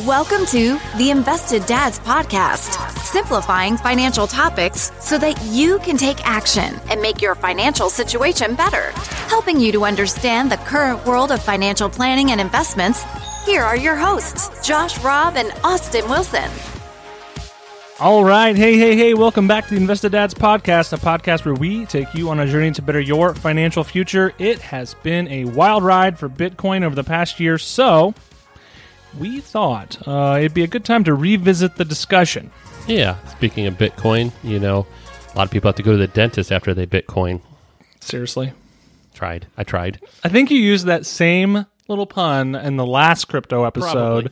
Welcome to the Invested Dads Podcast, simplifying financial topics so that you can take action and make your financial situation better. Helping you to understand the current world of financial planning and investments, here are your hosts, Josh Robb and Austin Wilson. All right. Hey, hey, hey. Welcome back to the Invested Dads Podcast, a podcast where we take you on a journey to better your financial future. It has been a wild ride for Bitcoin over the past year, so we thought uh, it'd be a good time to revisit the discussion. Yeah. Speaking of Bitcoin, you know, a lot of people have to go to the dentist after they Bitcoin. Seriously. Tried. I tried. I think you used that same little pun in the last crypto episode. Probably.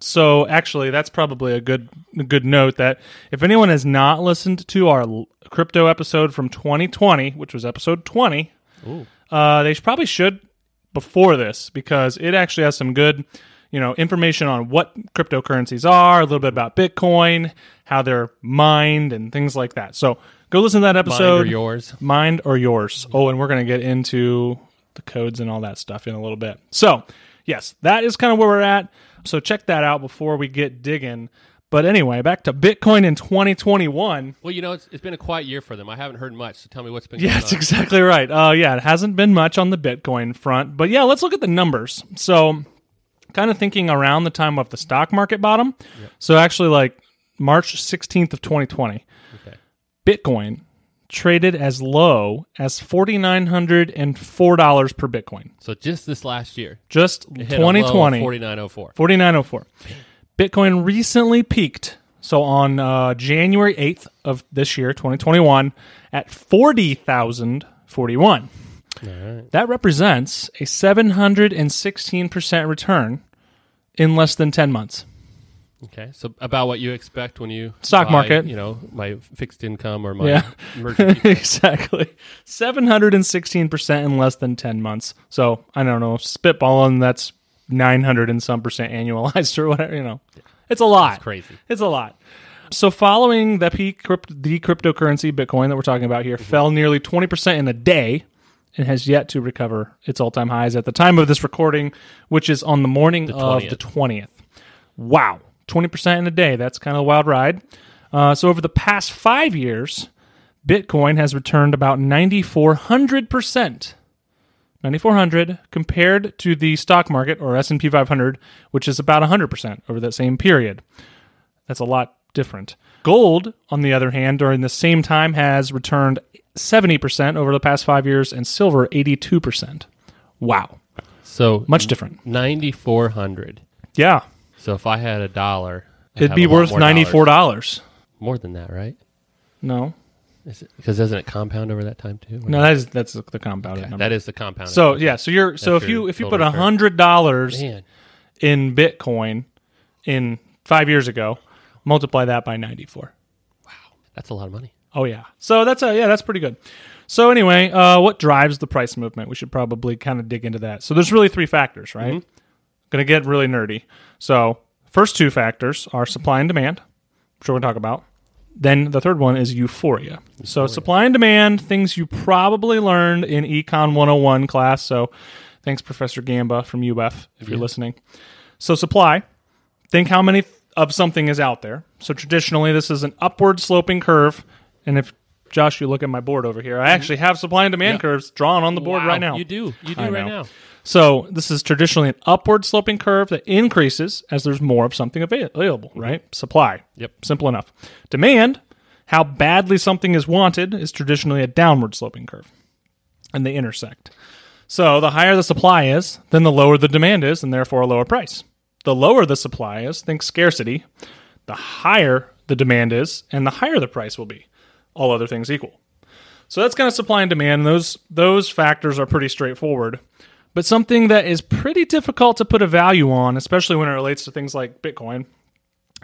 So actually, that's probably a good a good note that if anyone has not listened to our crypto episode from 2020, which was episode 20, uh, they probably should before this because it actually has some good, you know, information on what cryptocurrencies are, a little bit about Bitcoin, how they're mined, and things like that. So go listen to that episode. Mine or yours. Mind or yours. Oh, and we're going to get into the codes and all that stuff in a little bit. So, yes, that is kind of where we're at. So, check that out before we get digging. But anyway, back to Bitcoin in 2021. Well, you know, it's, it's been a quiet year for them. I haven't heard much. So tell me what's been Yeah, that's exactly right. Uh, yeah, it hasn't been much on the Bitcoin front. But yeah, let's look at the numbers. So, kind of thinking around the time of the stock market bottom. So, actually, like March 16th of 2020, Okay. Bitcoin traded as low as $4,904 per Bitcoin. So just this last year, Just it hit a low of 2020, 4904. 4904. Bitcoin recently peaked. So on uh, January 8th of this year, 2021, at 40,041. That represents a 716% return in less than 10 months. Okay. So about what you expect when you Stock buy, market. you know, my fixed income or my Yeah. exactly. 716% in less than 10 months. So, I don't know, spitballing, that's 900 and some percent annualized or whatever, you know. It's a lot. It's crazy. It's a lot. So, following the peak, the cryptocurrency Bitcoin that we're talking about here Mm-hmm. fell nearly 20% in a day and has yet to recover its all time highs at the time of this recording, which is on the morning of the 20th. Wow. 20% in a day. That's kind of a wild ride. Uh, so, over the past five years, Bitcoin has returned about 9,400%. 9400 compared to the stock market or S&P 500 which is about 100% over that same period. That's a lot different. Gold on the other hand during the same time has returned 70% over the past 5 years and silver 82%. Wow. So Much different. 9400 Yeah. So if I had a dollar, I'd It'd be worth more dollars. $94. More than that, right? No. Because doesn't it compound over that time too? No, that is that's the compounded Okay, number. that is the compound. so yeah, so you're so if you if you put return. hundred dollars in Bitcoin in five years ago, multiply that by ninety four. Wow, that's a lot of money. Oh yeah. So that's a yeah, that's pretty good. So anyway, uh, what drives the price movement? We should probably kind of dig into that. So there's really three factors, right? Mm-hmm. Going to get really nerdy. So first two factors are supply and demand, which we're going to talk about. Then the third one is euphoria. So supply and demand, things you probably learned in Econ 101 class. So thanks, Professor Gamba from UF, if you're listening. So supply, think how many of something is out there. So traditionally, this is an upward sloping curve. And if Josh, you look at my board over here, I actually have supply and demand curves drawn on the board Wow, right now. You do. You do I right know. now. So this is traditionally an upward sloping curve that increases as there's more of something avail- available, mm-hmm. right? Supply. Yep. Simple enough. Demand, how badly something is wanted, is traditionally a downward sloping curve. And they intersect. So the higher the supply is, then the lower the demand is, and therefore a lower price. The lower the supply is, think scarcity, the higher the demand is, and the higher the price will be, all other things equal. So that's kind of supply and demand. Those those factors are pretty straightforward. But something that is pretty difficult to put a value on, especially when it relates to things like Bitcoin,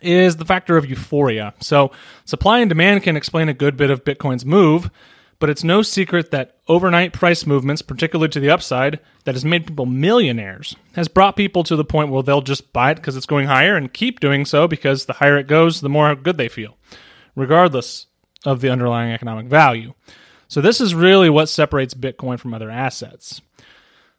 is the factor of euphoria. So, supply and demand can explain a good bit of Bitcoin's move, but it's no secret that overnight price movements, particularly to the upside, that has made people millionaires, has brought people to the point where they'll just buy it because it's going higher and keep doing so because the higher it goes, the more good they feel, regardless of the underlying economic value. So, this is really what separates Bitcoin from other assets.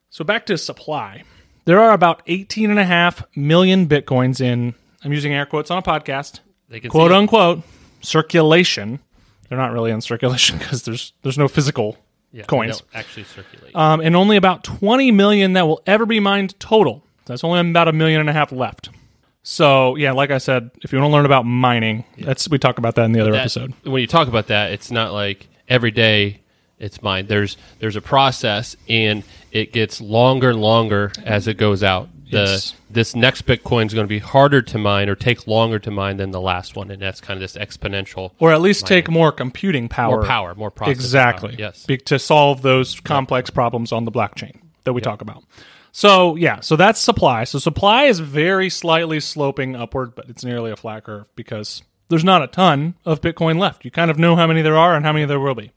So, back to supply. There are about 18 and a half million bitcoins in, I'm using air quotes on a podcast, They can quote unquote, circulation. They're not really in circulation because there's there's no physical Yeah, they coins. don't actually circulate. Um, and only about 20 million that will ever be mined total. That's only about a million and a half left. So yeah, like I said, if you want to learn about mining, that's we talk about that in the other That- episode. When you talk about that, it's not like every day it's mined. There's there's a process, and it gets longer and longer as it goes out. The Yes. this next Bitcoin is going to be harder to mine or take longer to mine than the last one, and that's kind of this exponential. Or at least take more computing power. More power, more processing Exactly. power, yes. Be- to solve those complex problems on the blockchain that we talk about. So yeah, so that's supply. So supply is very slightly sloping upward, but it's nearly a flat curve because there's not a ton of Bitcoin left. You kind of know how many there are and how many there will be.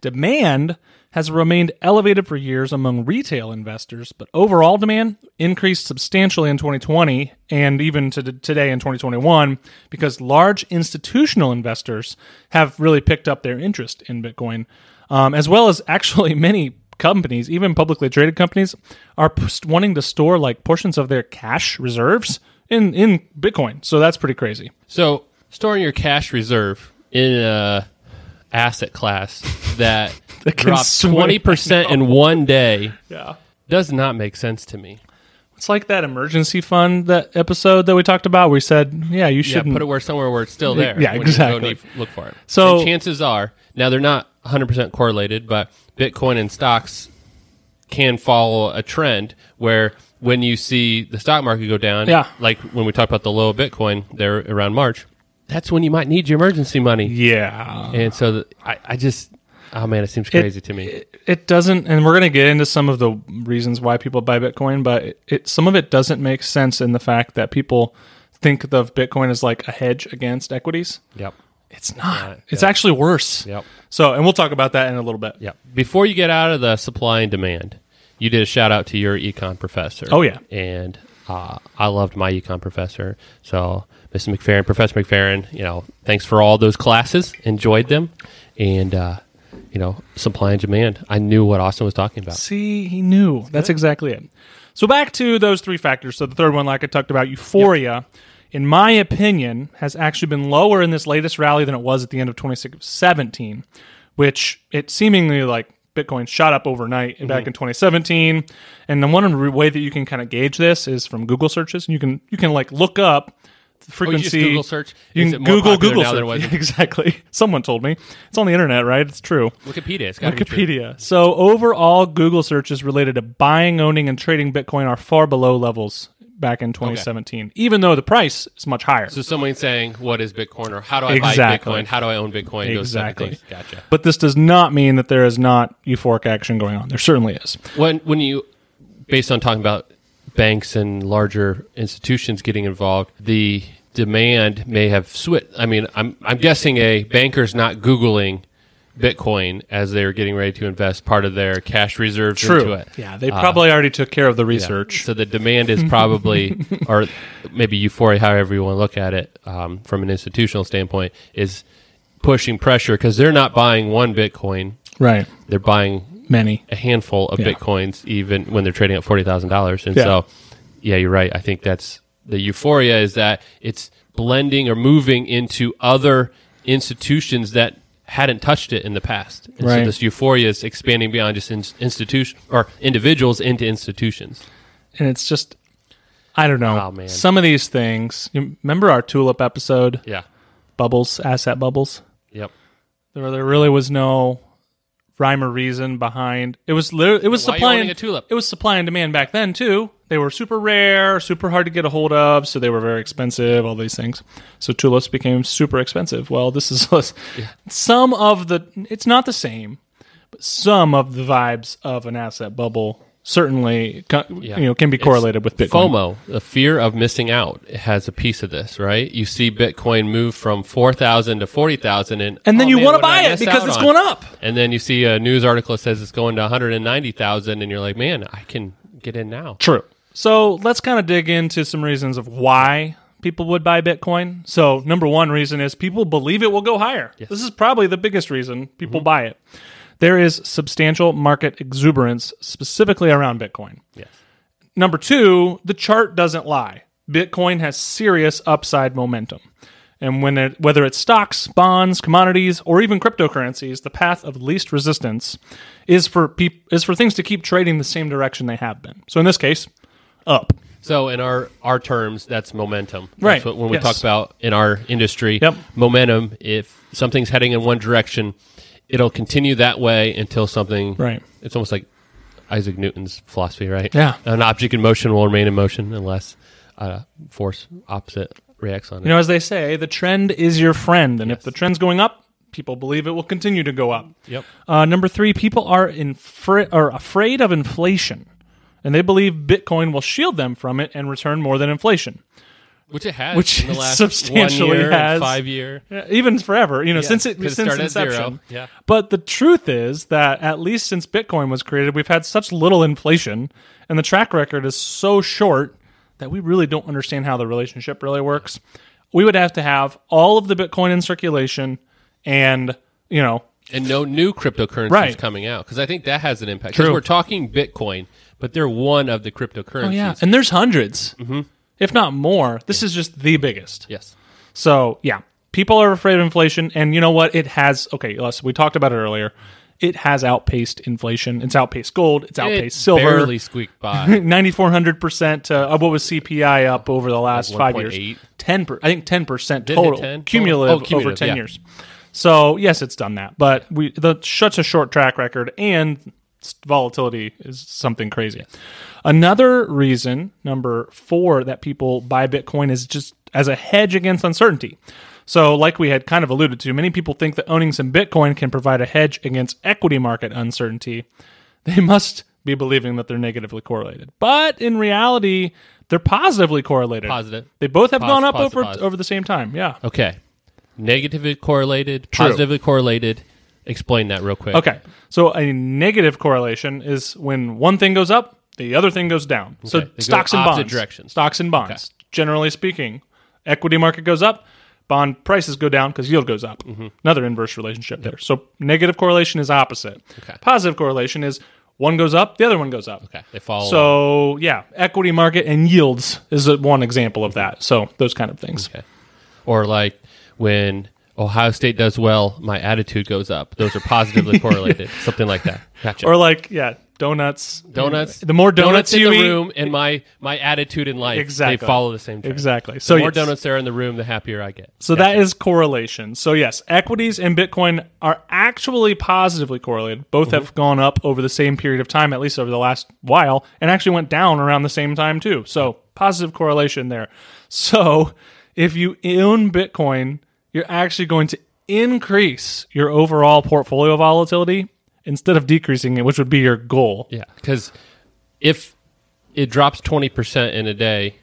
Demand has remained elevated for years among retail investors, but overall demand increased substantially in 2020 and even to today in 2021 because large institutional investors have really picked up their interest in Bitcoin, um, as well as actually many companies, even publicly traded companies, are wanting to store like portions of their cash reserves in in Bitcoin. So that's pretty crazy. So storing your cash reserve in a asset class that, That can twenty percent in one day Yeah. does not make sense to me. It's like that emergency fund that episode that we talked about. We said, yeah, you shouldn't put it where somewhere where it's still there. Yeah, exactly. look for it. So- And chances are now they're not 100 percent correlated, but Bitcoin and stocks can follow a trend where when you see the stock market go down, Yeah. like when we talked about the low of Bitcoin there around March, that's when you might need your emergency money. Yeah. And so the, I, I just, oh man, it seems crazy to me. It, it doesn't, and we're going to get into some of the reasons why people buy Bitcoin, but it, it some of it doesn't make sense in the fact that people think of Bitcoin as like a hedge against equities. yep. It's not. Yeah, it's yeah. actually worse. Yep. So, and we'll talk about that in a little bit. Yep. Before you get out of the supply and demand, you did a shout out to your econ professor. Oh, yeah. and uh, I loved my econ professor. So, Mr. McFerrin, Professor McFerrin, you know, thanks for all those classes. Enjoyed them, and uh, you know, supply and demand. I knew what Austin was talking about. See, he knew. That's exactly it. So back to those three factors. So the third one, like I talked about, euphoria, in my opinion, has actually been lower in this latest rally than it was at the end of 2017, which it seemingly like Bitcoin shot up overnight Mm-hmm. back in 2017. And the one way that you can kind of gauge this is from Google searches. and You can you can like look up the Oh, you frequency. Google search? You Is can Google Google now search. than it was? exactly. Someone told me it's on the internet, right? It's true. Wikipedia. It's. Wikipedia. So overall, Google searches related to buying, owning, and trading Bitcoin are far below levels back in 2017, even though the price is much higher. So someone saying, "What is Bitcoin?" or "How do I Exactly. buy Bitcoin?" "How do I own Bitcoin?" Those type of Exactly. Gotcha. but this does not mean that there is not euphoric action going on. There certainly is. when when you based on talking about banks and larger institutions getting involved the demand may have switched i mean i'm i'm guessing a banker's not googling bitcoin as they're getting ready to invest part of their cash reserves into it Yeah, they probably already took care of the research. so the demand is probably or maybe euphoria however you want to look at it um, from an institutional standpoint is pushing pressure because they're not buying one bitcoin right. they're buying Many. a handful of Yeah. bitcoins even when they're trading at forty thousand dollars. And Yeah. so, yeah, you're right. I think that's the euphoria is that it's blending or moving into other institutions that hadn't touched it in the past. And so this euphoria is expanding beyond just in, institution or individuals into institutions. And it's just, I don't know. Oh. Some of these things, remember our Tulip episode, Yeah. Bubbles, Asset Bubbles? Yep. There, there really was no rhyme or reason behind it. Was it was Why are you supply owning and a tulip? It was supply and demand back then too. They were super rare, super hard to get a hold of, so they were very expensive. All these things, so tulips became super expensive. Well, this is some of the. It's not the same, but some of the vibes of an asset bubble certainly Yeah. you know can be It's correlated with Bitcoin. FOMO, the fear of missing out, has a piece of this, right? You see Bitcoin move from four thousand to forty thousand, and And then oh, you want to what did I buy it because it's on? going up. And then you see a news article that says it's going to one hundred and ninety thousand, and you're like, man, I can get in now. True. So let's kind of dig into some reasons of why people would buy Bitcoin. So, number one reason is people believe it will go higher. This is probably the biggest reason people mm-hmm. buy it. There is substantial market exuberance specifically around Bitcoin. Yes. number two, the chart doesn't lie. Bitcoin has serious upside momentum. And when it, whether it's stocks, bonds, commodities, or even cryptocurrencies, the path of least resistance is for peop- is for things to keep trading the same direction they have been. So in this case, up. So in our our terms, that's momentum. That's Right. what- when we Yes. talk about in our industry, Yep. momentum. If something's heading in one direction, it'll continue that way until something. Right. It's almost like Isaac Newton's philosophy, right? Yeah. An object in motion will remain in motion unless uh, force opposite reacts on it. You know, as they say, the trend is your friend, and if the trend's going up, people believe it will continue to go up. Yep. Uh, number three, people are infra- are afraid of inflation, and they believe Bitcoin will shield them from it and return more than inflation. Which it has, Which in the last substantially one year has. five year. Even forever, you know, Yes, since it since started at zero. inception. Yeah. But the truth is that at least since Bitcoin was created, we've had such little inflation, and the track record is so short that we really don't understand how the relationship really works. We would have to have all of the Bitcoin in circulation, and you know, and no new cryptocurrencies Right. coming out because I think that has an impact. 'Cause True. We're talking Bitcoin, but they're one of the cryptocurrencies. oh yeah, and there's 100s if not more. This is just the biggest. yes, So yeah, people are afraid of inflation, and you know what? It has. Okay, Les, we talked about it earlier. It has outpaced inflation. It's outpaced gold. It's outpaced it silver. barely squeaked by. Ninety four hundred percent. Uh, what was CPI up over the last Like five years? Ten. Per, I think ten percent Did it hit total 10? cumulative, Oh, cumulative, over ten yeah. years. So yes, it's done that, but we the such a short track record and volatility is something crazy. Another reason, number four, that people buy Bitcoin is just as a hedge against uncertainty. So, like we had kind of alluded to, many people think that owning some Bitcoin can provide a hedge against equity market uncertainty. They must be believing that they're negatively correlated. But in reality, they're positively correlated. Positive. They both have Pos- gone up positive, over positive. over the same time. Yeah. Okay, negatively correlated, True. positively correlated. Explain that real quick. Okay. So a negative correlation is when one thing goes up, the other thing goes down. So Okay. They go stocks and opposite bonds. directions. Stocks and bonds. Generally speaking, equity market goes up, bond prices go down because yield goes up. Mm-hmm. Another inverse relationship there. So negative correlation is opposite. Okay. Positive correlation is one goes up, the other one goes up. Okay, they follow. So yeah, equity market and yields is one example of that. So those kind of things. Okay. Or like when Ohio State does well, my attitude goes up. Those are positively correlated. Something like that. Gotcha. Or like yeah, donuts. donuts. The more donuts, in you the eat, room and my my attitude in life, Exactly. they follow the same trend. Exactly. So the more yes. donuts there in the room, the happier I get. So that is correlation. So yes, equities and Bitcoin are actually positively correlated. Both have mm-hmm. gone up over the same period of time, at least over the last while, and actually went down around the same time too. So positive correlation there. So if you own Bitcoin, you're actually going to increase your overall portfolio volatility instead of decreasing it, which would be your goal. Yeah, because if it drops twenty percent in a day,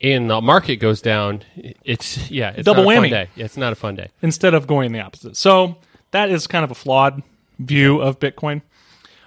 and the market goes down, it's yeah, it's Double not a fun whammy. day. Yeah, it's not a fun day. instead of going the opposite. So that is kind of a flawed view of Bitcoin.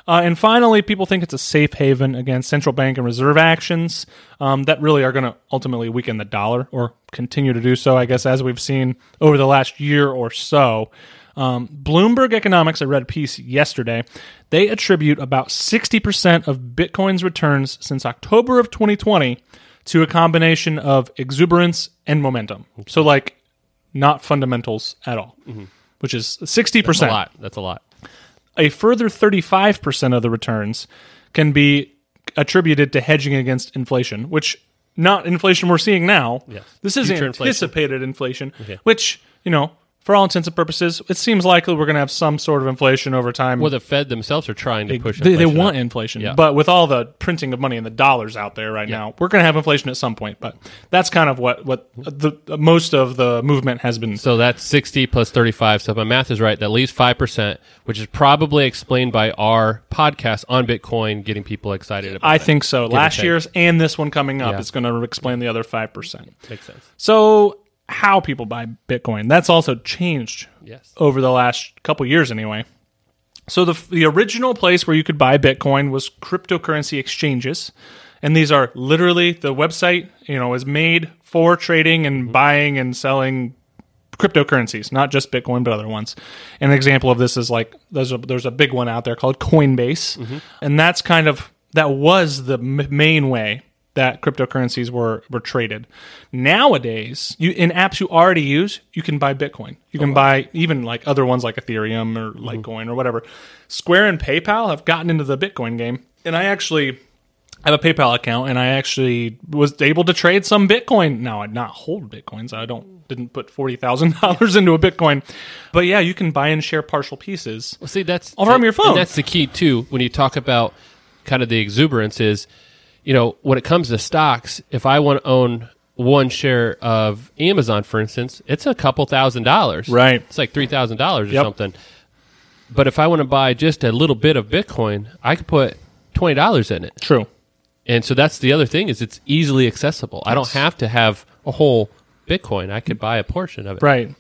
Uh, and finally, people think it's a safe haven against central bank and reserve actions um, that really are going to ultimately weaken the dollar or continue to do so, I guess, as we've seen over the last year or so. Um, Bloomberg Economics, I read a piece yesterday, they attribute about 60% of Bitcoin's returns since October of 2020 to a combination of exuberance and momentum. So, like, not fundamentals at all, which is 60%. That's a lot. That's a lot. A further 35% of the returns can be attributed to hedging against inflation, which not inflation we're seeing now. Yes. This is Future inflation. anticipated inflation, which, you know, for all intents and purposes, it seems likely we're going to have some sort of inflation over time. Well, the Fed themselves are trying to push. they, they want up. inflation, Yeah. but with all the printing of money and the dollars out there right now, we're going to have inflation at some point. But that's kind of what what the most of the movement has been. So that's 60 plus 35. So if my math is right, that leaves 5%, which is probably explained by our podcast on Bitcoin, getting people excited about it. I it. think so. Last year's and this one coming up Yeah. is going to explain the other five percent. Makes sense. So how people buy Bitcoin that's also changed Yes. over the last couple years anyway. So the the original place where you could buy Bitcoin was cryptocurrency exchanges, and these are literally the website you know is made for trading and mm-hmm. buying and selling cryptocurrencies, not just Bitcoin but other ones. An example of this is like there's a there's a big one out there called Coinbase, mm-hmm. and that's kind of That was the m- main way that cryptocurrencies were were traded. Nowadays, you in apps you already use, you can buy Bitcoin. You can oh, buy even like other ones like Ethereum or mm-hmm. Litecoin or whatever. Square and PayPal have gotten into the Bitcoin game, and I actually have a PayPal account, and I actually was able to trade some Bitcoin. Now I not hold Bitcoins. I don't didn't put forty thousand dollars into a Bitcoin, but yeah, you can buy and share partial pieces. Well, see, that's All from your phone. And that's the key too. When you talk about kind of the exuberance, is you know when it comes to stocks, if I want to own one share of Amazon, for instance, it's a couple thousand dollars. Right. It's like three thousand dollars or Yep. something. But if I want to buy just a little bit of Bitcoin, I could put twenty dollars in it. True. And so that's the other thing is it's easily accessible. I don't have to have a whole Bitcoin. I could buy a portion of it. Right.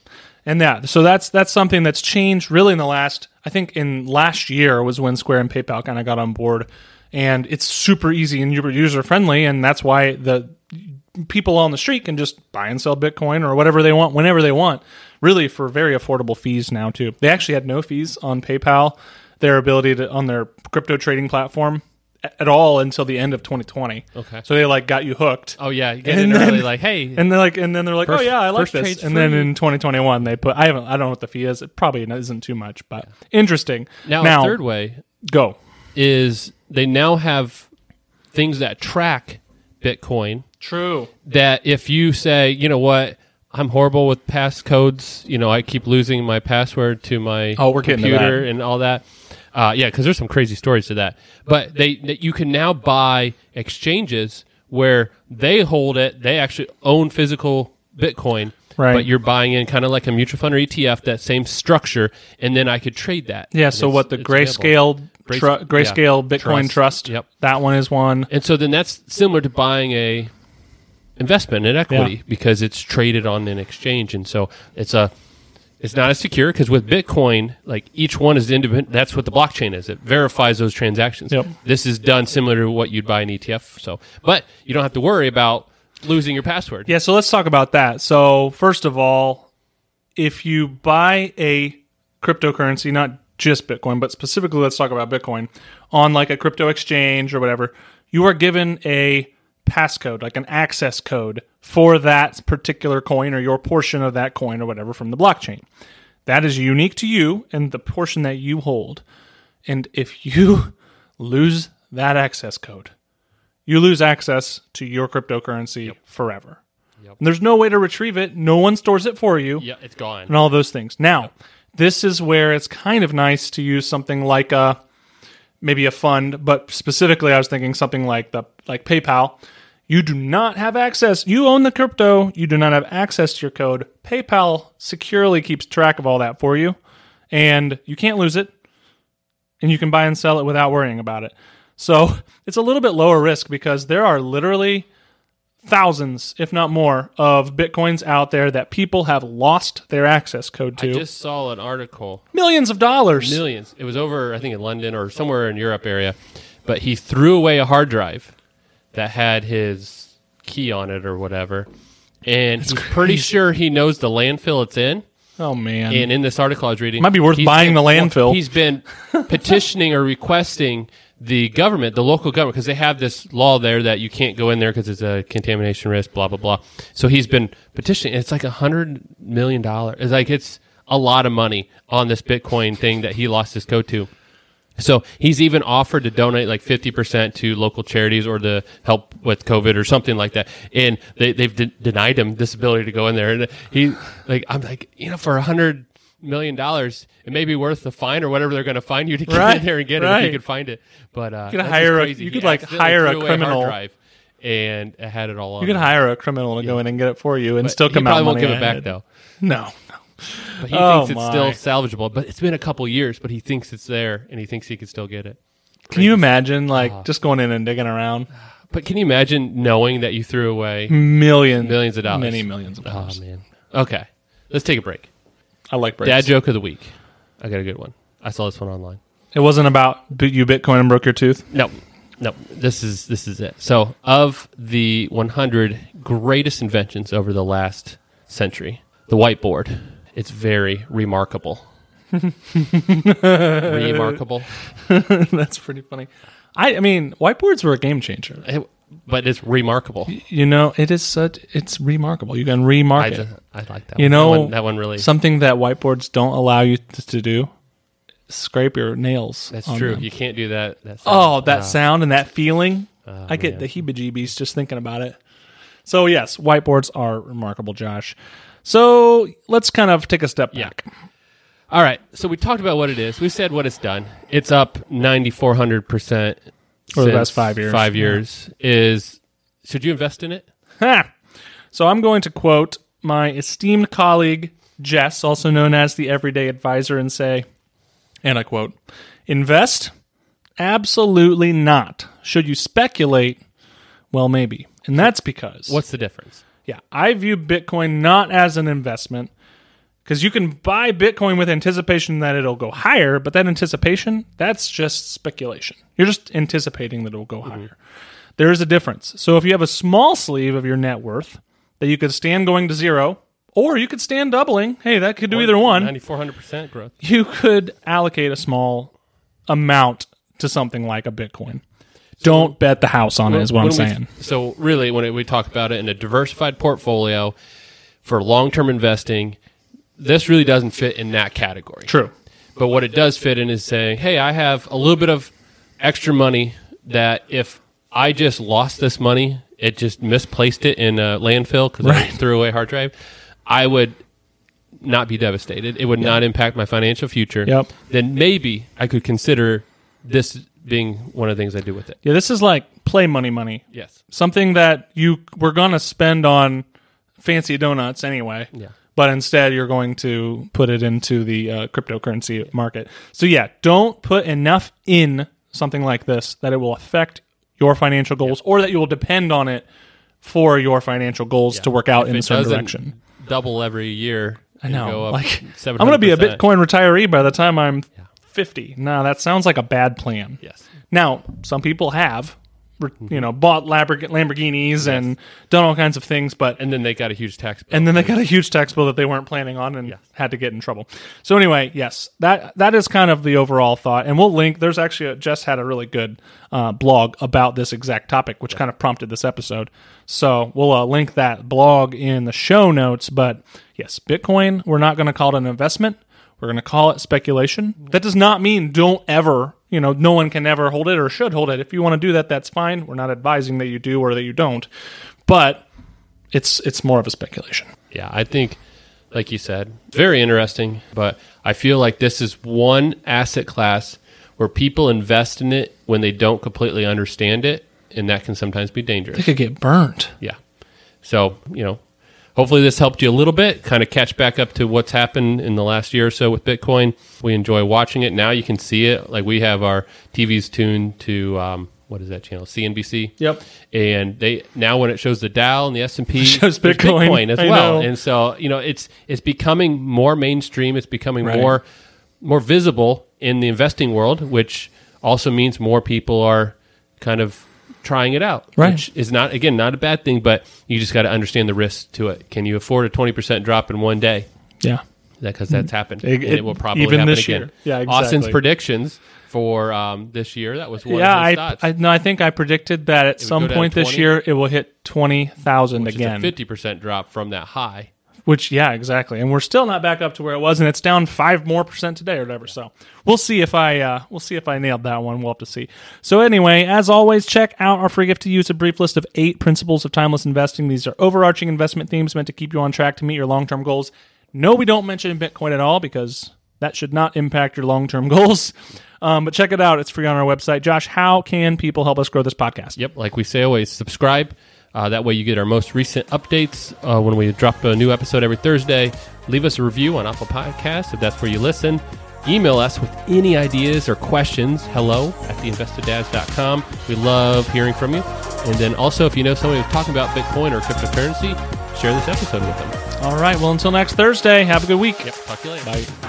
And that so that's that's something that's changed really in the last I think in last year was when Square and PayPal kind of got on board and it's super easy and user friendly and that's why the people on the street can just buy and sell Bitcoin or whatever they want whenever they want really for very affordable fees now too. They actually had no fees on PayPal their ability to on their crypto trading platform at all until the end of 2020. Okay. So they like got you hooked. Oh yeah, you get And in then- early like, hey, And they're like, and then they're like, oh, First- oh yeah, I like this. And then in 2021, they put, I haven't, I don't know what the fee is. It probably isn't too much, but interesting. now, now a third way go. Is they now have things that track Bitcoin True. that if you say, you know what, I'm horrible with passcodes, you know, I keep losing my password to my Oh, we're getting to computer and all that. Uh, yeah, because there's some crazy stories to that. But they, that you can now buy exchanges where they hold it, they actually own physical Bitcoin. Right. But you're buying in kind of like a mutual fund or ETF, that same structure, and then I could trade that. Yeah. So what the it's available. grayscale, Grace- tru- yeah. grayscale Bitcoin Trust. trust. Yep. That one is one. And so then that's similar to buying a investment in equity Yeah. because it's traded on an exchange, and so it's a it's not as secure because with Bitcoin, like each one is independent. That's what the blockchain is. It verifies those transactions. Yep. This is done similar to what you'd buy an ETF. So, but you don't have to worry about losing your password. Yeah. So let's talk about that. So first of all, if you buy a cryptocurrency, not just Bitcoin, but specifically let's talk about Bitcoin on like a crypto exchange or whatever, you are given a passcode, like an access code for that particular coin or your portion of that coin or whatever from the blockchain. That is unique to you and the portion that you hold. And if you lose that access code, you lose access to your cryptocurrency forever. And there's no way to retrieve it. No one stores it for you Yeah, it's gone. and all those things. Now, this is where it's kind of nice to use something like a maybe a fund, but specifically I was thinking something like the like PayPal. You do not have access. You own the crypto. You do not have access to your code. PayPal securely keeps track of all that for you, and you can't lose it. And you can buy and sell it without worrying about it. So it's a little bit lower risk because there are literally thousands, if not more, of bitcoins out there that people have lost their access code to. I just saw an article Millions of dollars. millions. It was over, I think, in London or somewhere in Europe area. But he threw away a hard drive that had his key on it or whatever, and he's pretty sure he knows the landfill it's in. Oh man. And in this article I was reading, Might be worth buying been- the landfill. He's been petitioning or requesting the government, the local government, because they have this law there that you can't go in there because it's a contamination risk, blah blah blah. So he's been petitioning. It's like a hundred million dollars. It's like it's a lot of money on this Bitcoin thing that he lost his code to. So he's even offered to donate like fifty percent to local charities or to help with COVID or something like that. And they, they've de- denied him this ability to go in there. And he like I'm like you know for a hundred million dollars, it may be worth the fine or whatever they're going to find you to get Right, in there and get it if you could find it. But uh, could hire a- you could, like, hire a threw away hard criminal. drive and had it all on. you could hire a criminal to go in and get it for you and But still he come out probably won't give it back though. No. But he Oh, thinks it's still salvageable. But it's been a couple years, but he thinks it's there and he thinks he can still get it. Can you imagine like Uh-huh. just going in and digging around? But can you imagine knowing that you threw away Millions. millions of dollars? Many millions of Oh dollars. man. Okay, let's take a break. I like breaks. Dad joke of the week. I got a good one. I saw this one online. It wasn't about you Bitcoin and broke your tooth. No, no. This is this is it. So, of the 100 greatest inventions over the last century, the whiteboard. It's very remarkable. remarkable. That's pretty funny. I, I mean, whiteboards were a game changer. It- but it's remarkable. You know, it is such. It's remarkable. You can remark I, it. I like that. You one. know, that one, that one really. something that whiteboards don't allow you to, to do. Scrape your nails. that's true. them. You can't do that. that Oh, that sound and that feeling. Oh, I get man. the heebie-jeebies just thinking about it. So yes, whiteboards are remarkable, Josh. So let's kind of take a step Yeah. back. All right. So we talked about what it is. We said what it's done. It's up 9,400% Over the last five years. Five years. Is should you invest in it? Ha! So I'm going to quote my esteemed colleague Jess, also known as the Everyday Advisor, and say, and I quote, invest? Absolutely not. Should you speculate? Well, maybe. And that's because What's the difference? Yeah, I view Bitcoin not as an investment because you can buy Bitcoin with anticipation that it'll go higher, but that anticipation, that's just speculation. You're just anticipating that it'll go mm-hmm. higher. There is a difference. So if you have a small sleeve of your net worth that you could stand going to zero, or you could stand doubling, hey, that could do either one. 9,400% growth. You could allocate a small amount to something like a Bitcoin. Don't bet the house on it, is what I'm When we- saying. so really, when we talk about it in a diversified portfolio for long-term investing, this really doesn't fit in that category. True. But what it does fit in is saying, hey, I have a little bit of extra money that if I just lost this money, it just misplaced it in a landfill because I threw away a hard drive, I would not be devastated. It would not impact my financial future. Yep. Then maybe I could consider this being one of the things I do with it. Yeah, this is like play money money. Yes. something that you were going to spend on fancy donuts anyway. Yeah. But instead, you're going to put it into the uh, cryptocurrency market. So, yeah, don't put enough in something like this that it will affect your financial goals or that you will depend on it for your financial goals to work out If in a certain direction. Double every year. I know. Go up Like, 700%. I'm going to be a Bitcoin retiree by the time I'm 50. No, that sounds like a bad plan. Yes. Now, some people have, you know, bought Lamborg- Lamborghinis and done all kinds of things, but And then they got a huge tax bill. and then they got a huge tax bill that they weren't planning on and had to get in trouble. So anyway, yes, that that is kind of the overall thought, and we'll link. There's actually a, Jess had a really good uh, blog about this exact topic, which kind of prompted this episode. So we'll uh, link that blog in the show notes. But yes, Bitcoin, we're not going to call it an investment. We're going to call it speculation. That does not mean don't ever, you know, no one can ever hold it or should hold it. If you want to do that, that's fine. We're not advising that you do or that you don't. But it's it's more of a speculation. Yeah, I think, like you said, very interesting. But I feel like this is one asset class where people invest in it when they don't completely understand it, and that can sometimes be dangerous. They could get burnt. Yeah. So, you know, hopefully this helped you a little bit, kind of catch back up to what's happened in the last year or so with Bitcoin. We enjoy watching it. Now you can see it. Like we have our TVs tuned to, um, what is that channel? CNBC. Yep. and they now when it shows the Dow and the S and P shows Bitcoin. as I well, know. and so you know it's it's becoming more mainstream. It's becoming Right. more more visible in the investing world, which also means more people are kind of trying it out, Right. which is not again not a bad thing, but you just got to understand the risks to it. Can you afford a twenty percent drop in one day? Yeah. Because that's happened, It- and it, it- will probably even happen this again. year. Yeah, Austin's predictions for um, this year that was one yeah, of his I, thoughts. I no, I think I predicted that at would some go down point this year it will hit twenty thousand which again. fifty percent drop from that high. Which yeah, exactly. And we're still not back up to where it was, and it's down five more percent today or whatever. So we'll see if I uh, we'll see if I nailed that one. We'll have to see. So anyway, as always, check out our free gift to use a brief list of eight principles of timeless investing. These are overarching investment themes meant to keep you on track to meet your long term goals. No, we don't mention Bitcoin at all because that should not impact your long term goals. Um, but check it out; it's free on our website. Josh, how can people help us grow this podcast? Yep, like we say always, subscribe. Uh, that way you get our most recent updates uh, when we drop a new episode every Thursday. Leave us a review on Apple Podcasts if that's where you listen. Email us with any ideas or questions. Hello at theinvesteddads.com. We love hearing from you. And then also, if you know somebody who's talking about Bitcoin or cryptocurrency, share this episode with them. All right. Well, until next Thursday, have a good week. Yep, talk to you later. Bye.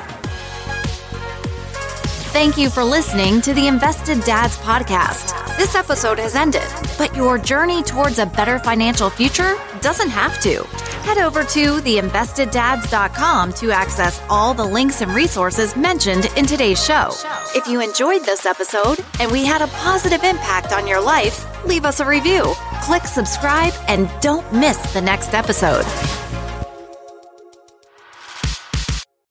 Thank you for listening to the Invested Dads podcast. This episode has ended, but your journey towards a better financial future doesn't have to. Head over to theinvesteddads.com to access all the links and resources mentioned in today's show. If you enjoyed this episode and we had a positive impact on your life, leave us a review, click subscribe, and don't miss the next episode.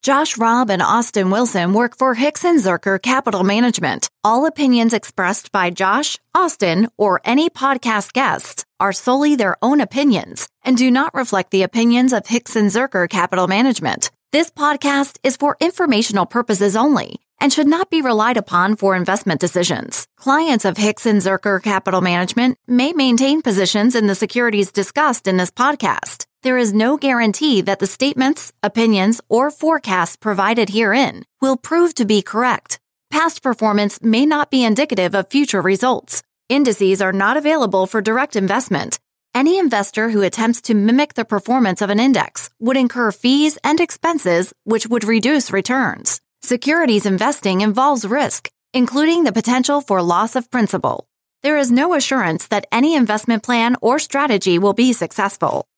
Josh Robb and Austin Wilson work for Hixon Zuercher Capital Management. All opinions expressed by Josh, Austin, or any podcast guests are solely their own opinions and do not reflect the opinions of Hixon Zuercher Capital Management. This podcast is for informational purposes only and should not be relied upon for investment decisions. Clients of Hixon Zuercher Capital Management may maintain positions in the securities discussed in this podcast. There is no guarantee that the statements, opinions, or forecasts provided herein will prove to be correct. Past performance may not be indicative of future results. Indices are not available for direct investment. Any investor who attempts to mimic the performance of an index would incur fees and expenses which would reduce returns. Securities investing involves risk, including the potential for loss of principal. There is no assurance that any investment plan or strategy will be successful.